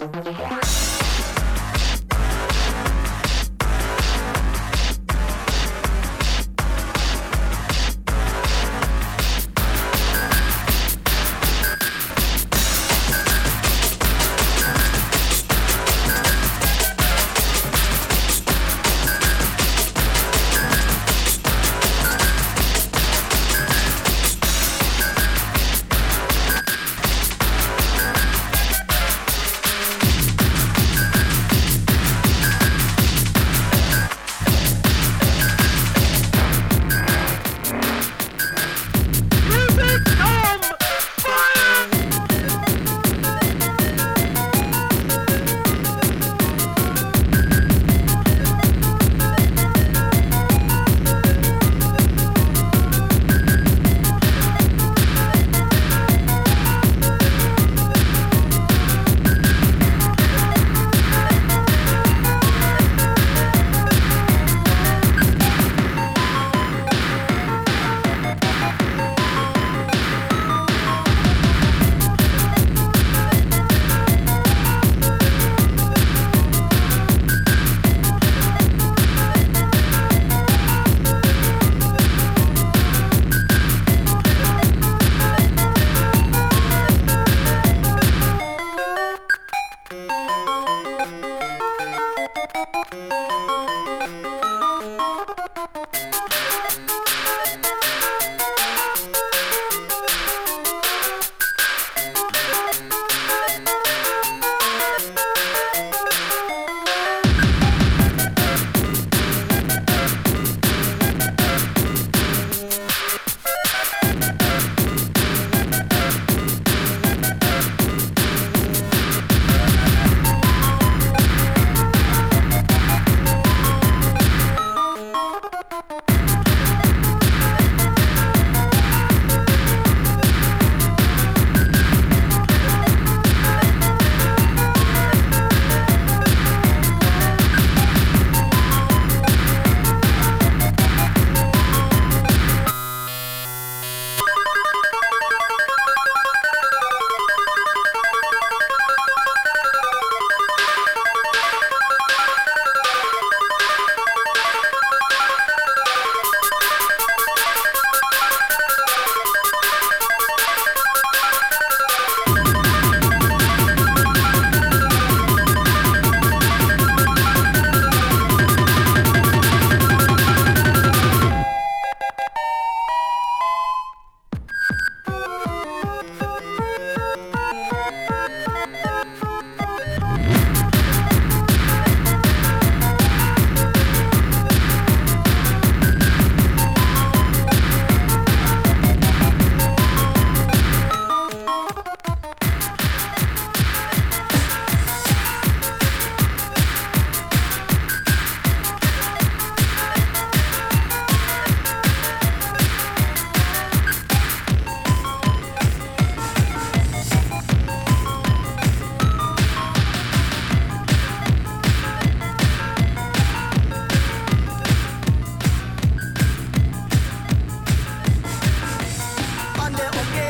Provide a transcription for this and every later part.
Yeah. Okay.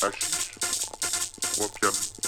дальше пишет. Вот я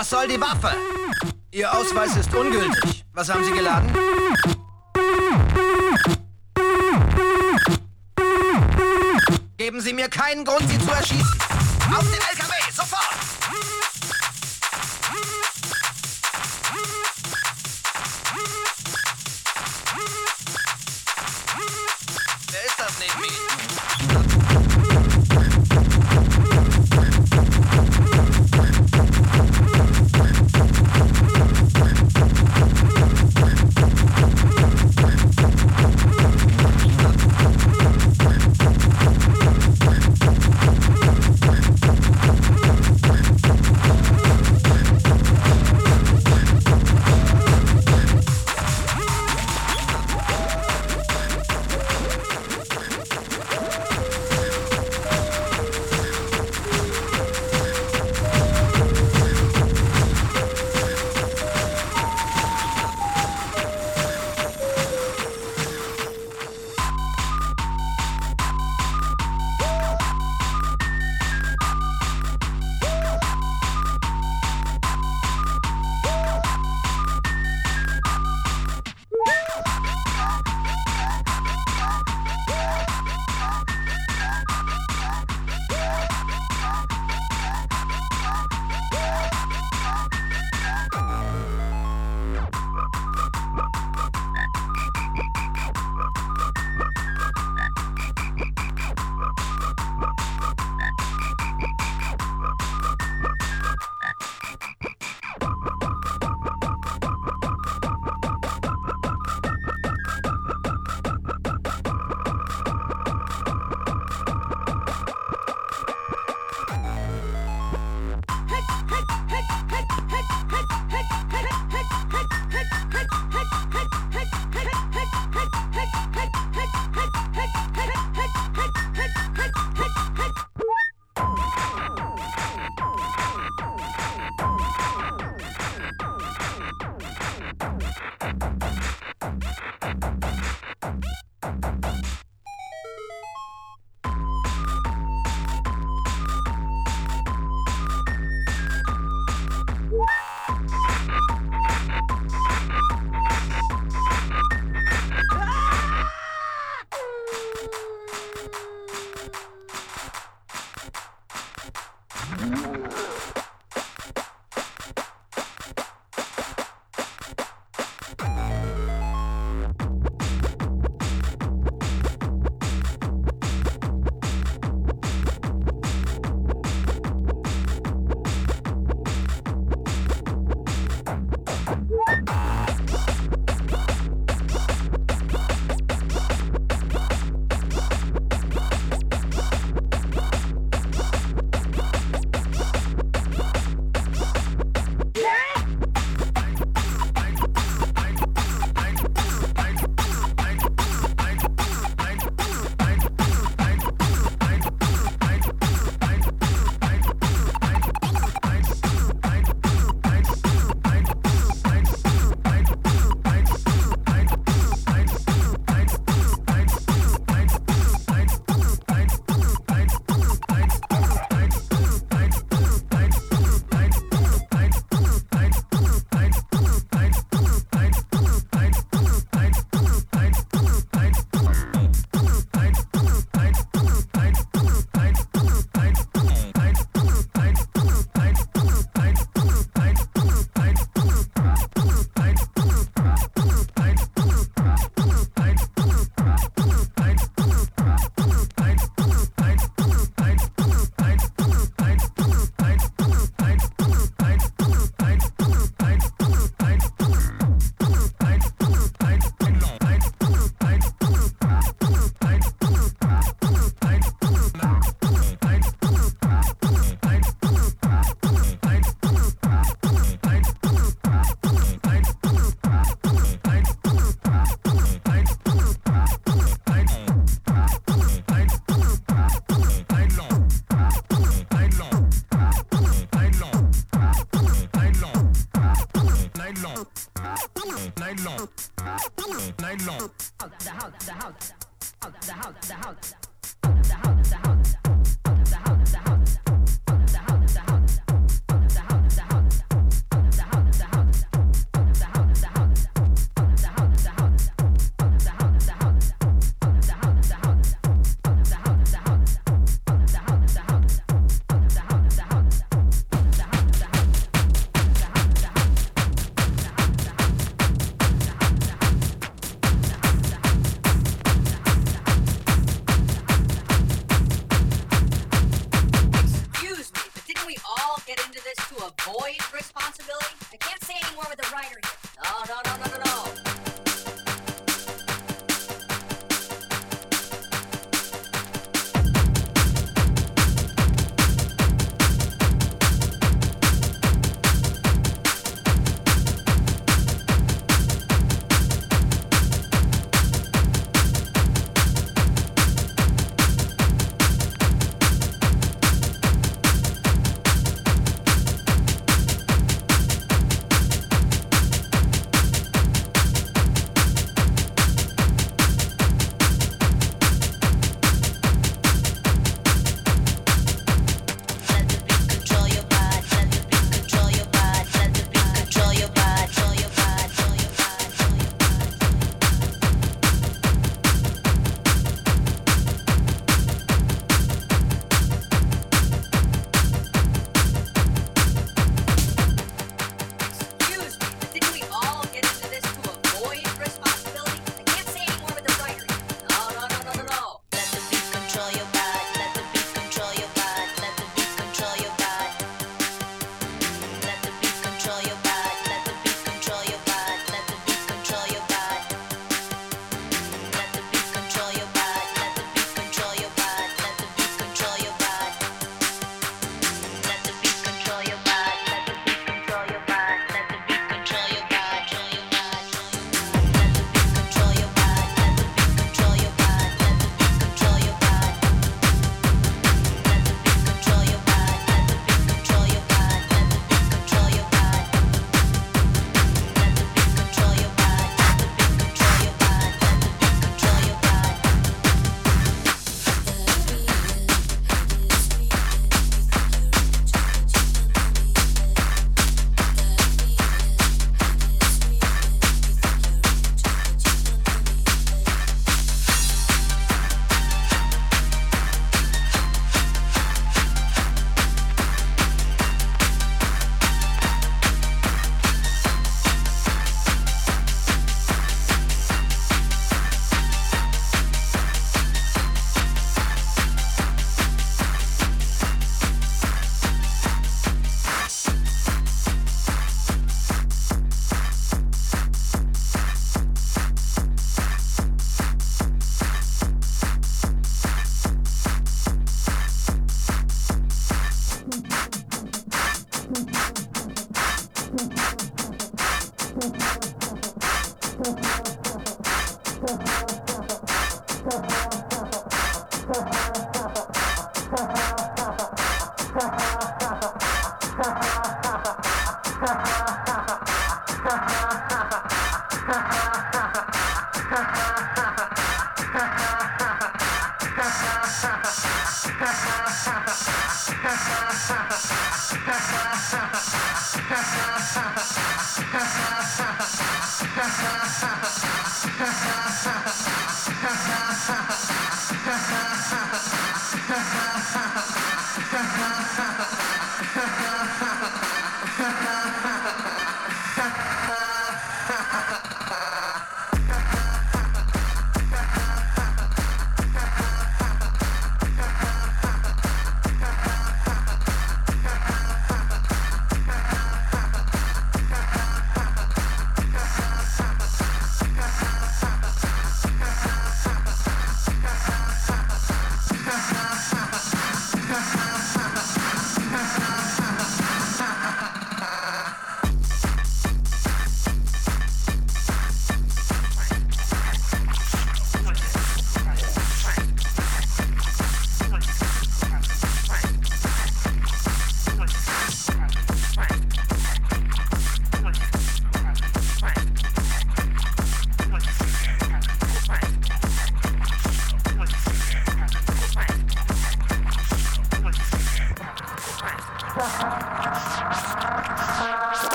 Was soll die Waffe? Ihr Ausweis ist ungültig. Was haben Sie geladen? Geben Sie mir keinen Grund, Sie zu erschießen. Auf den LKW,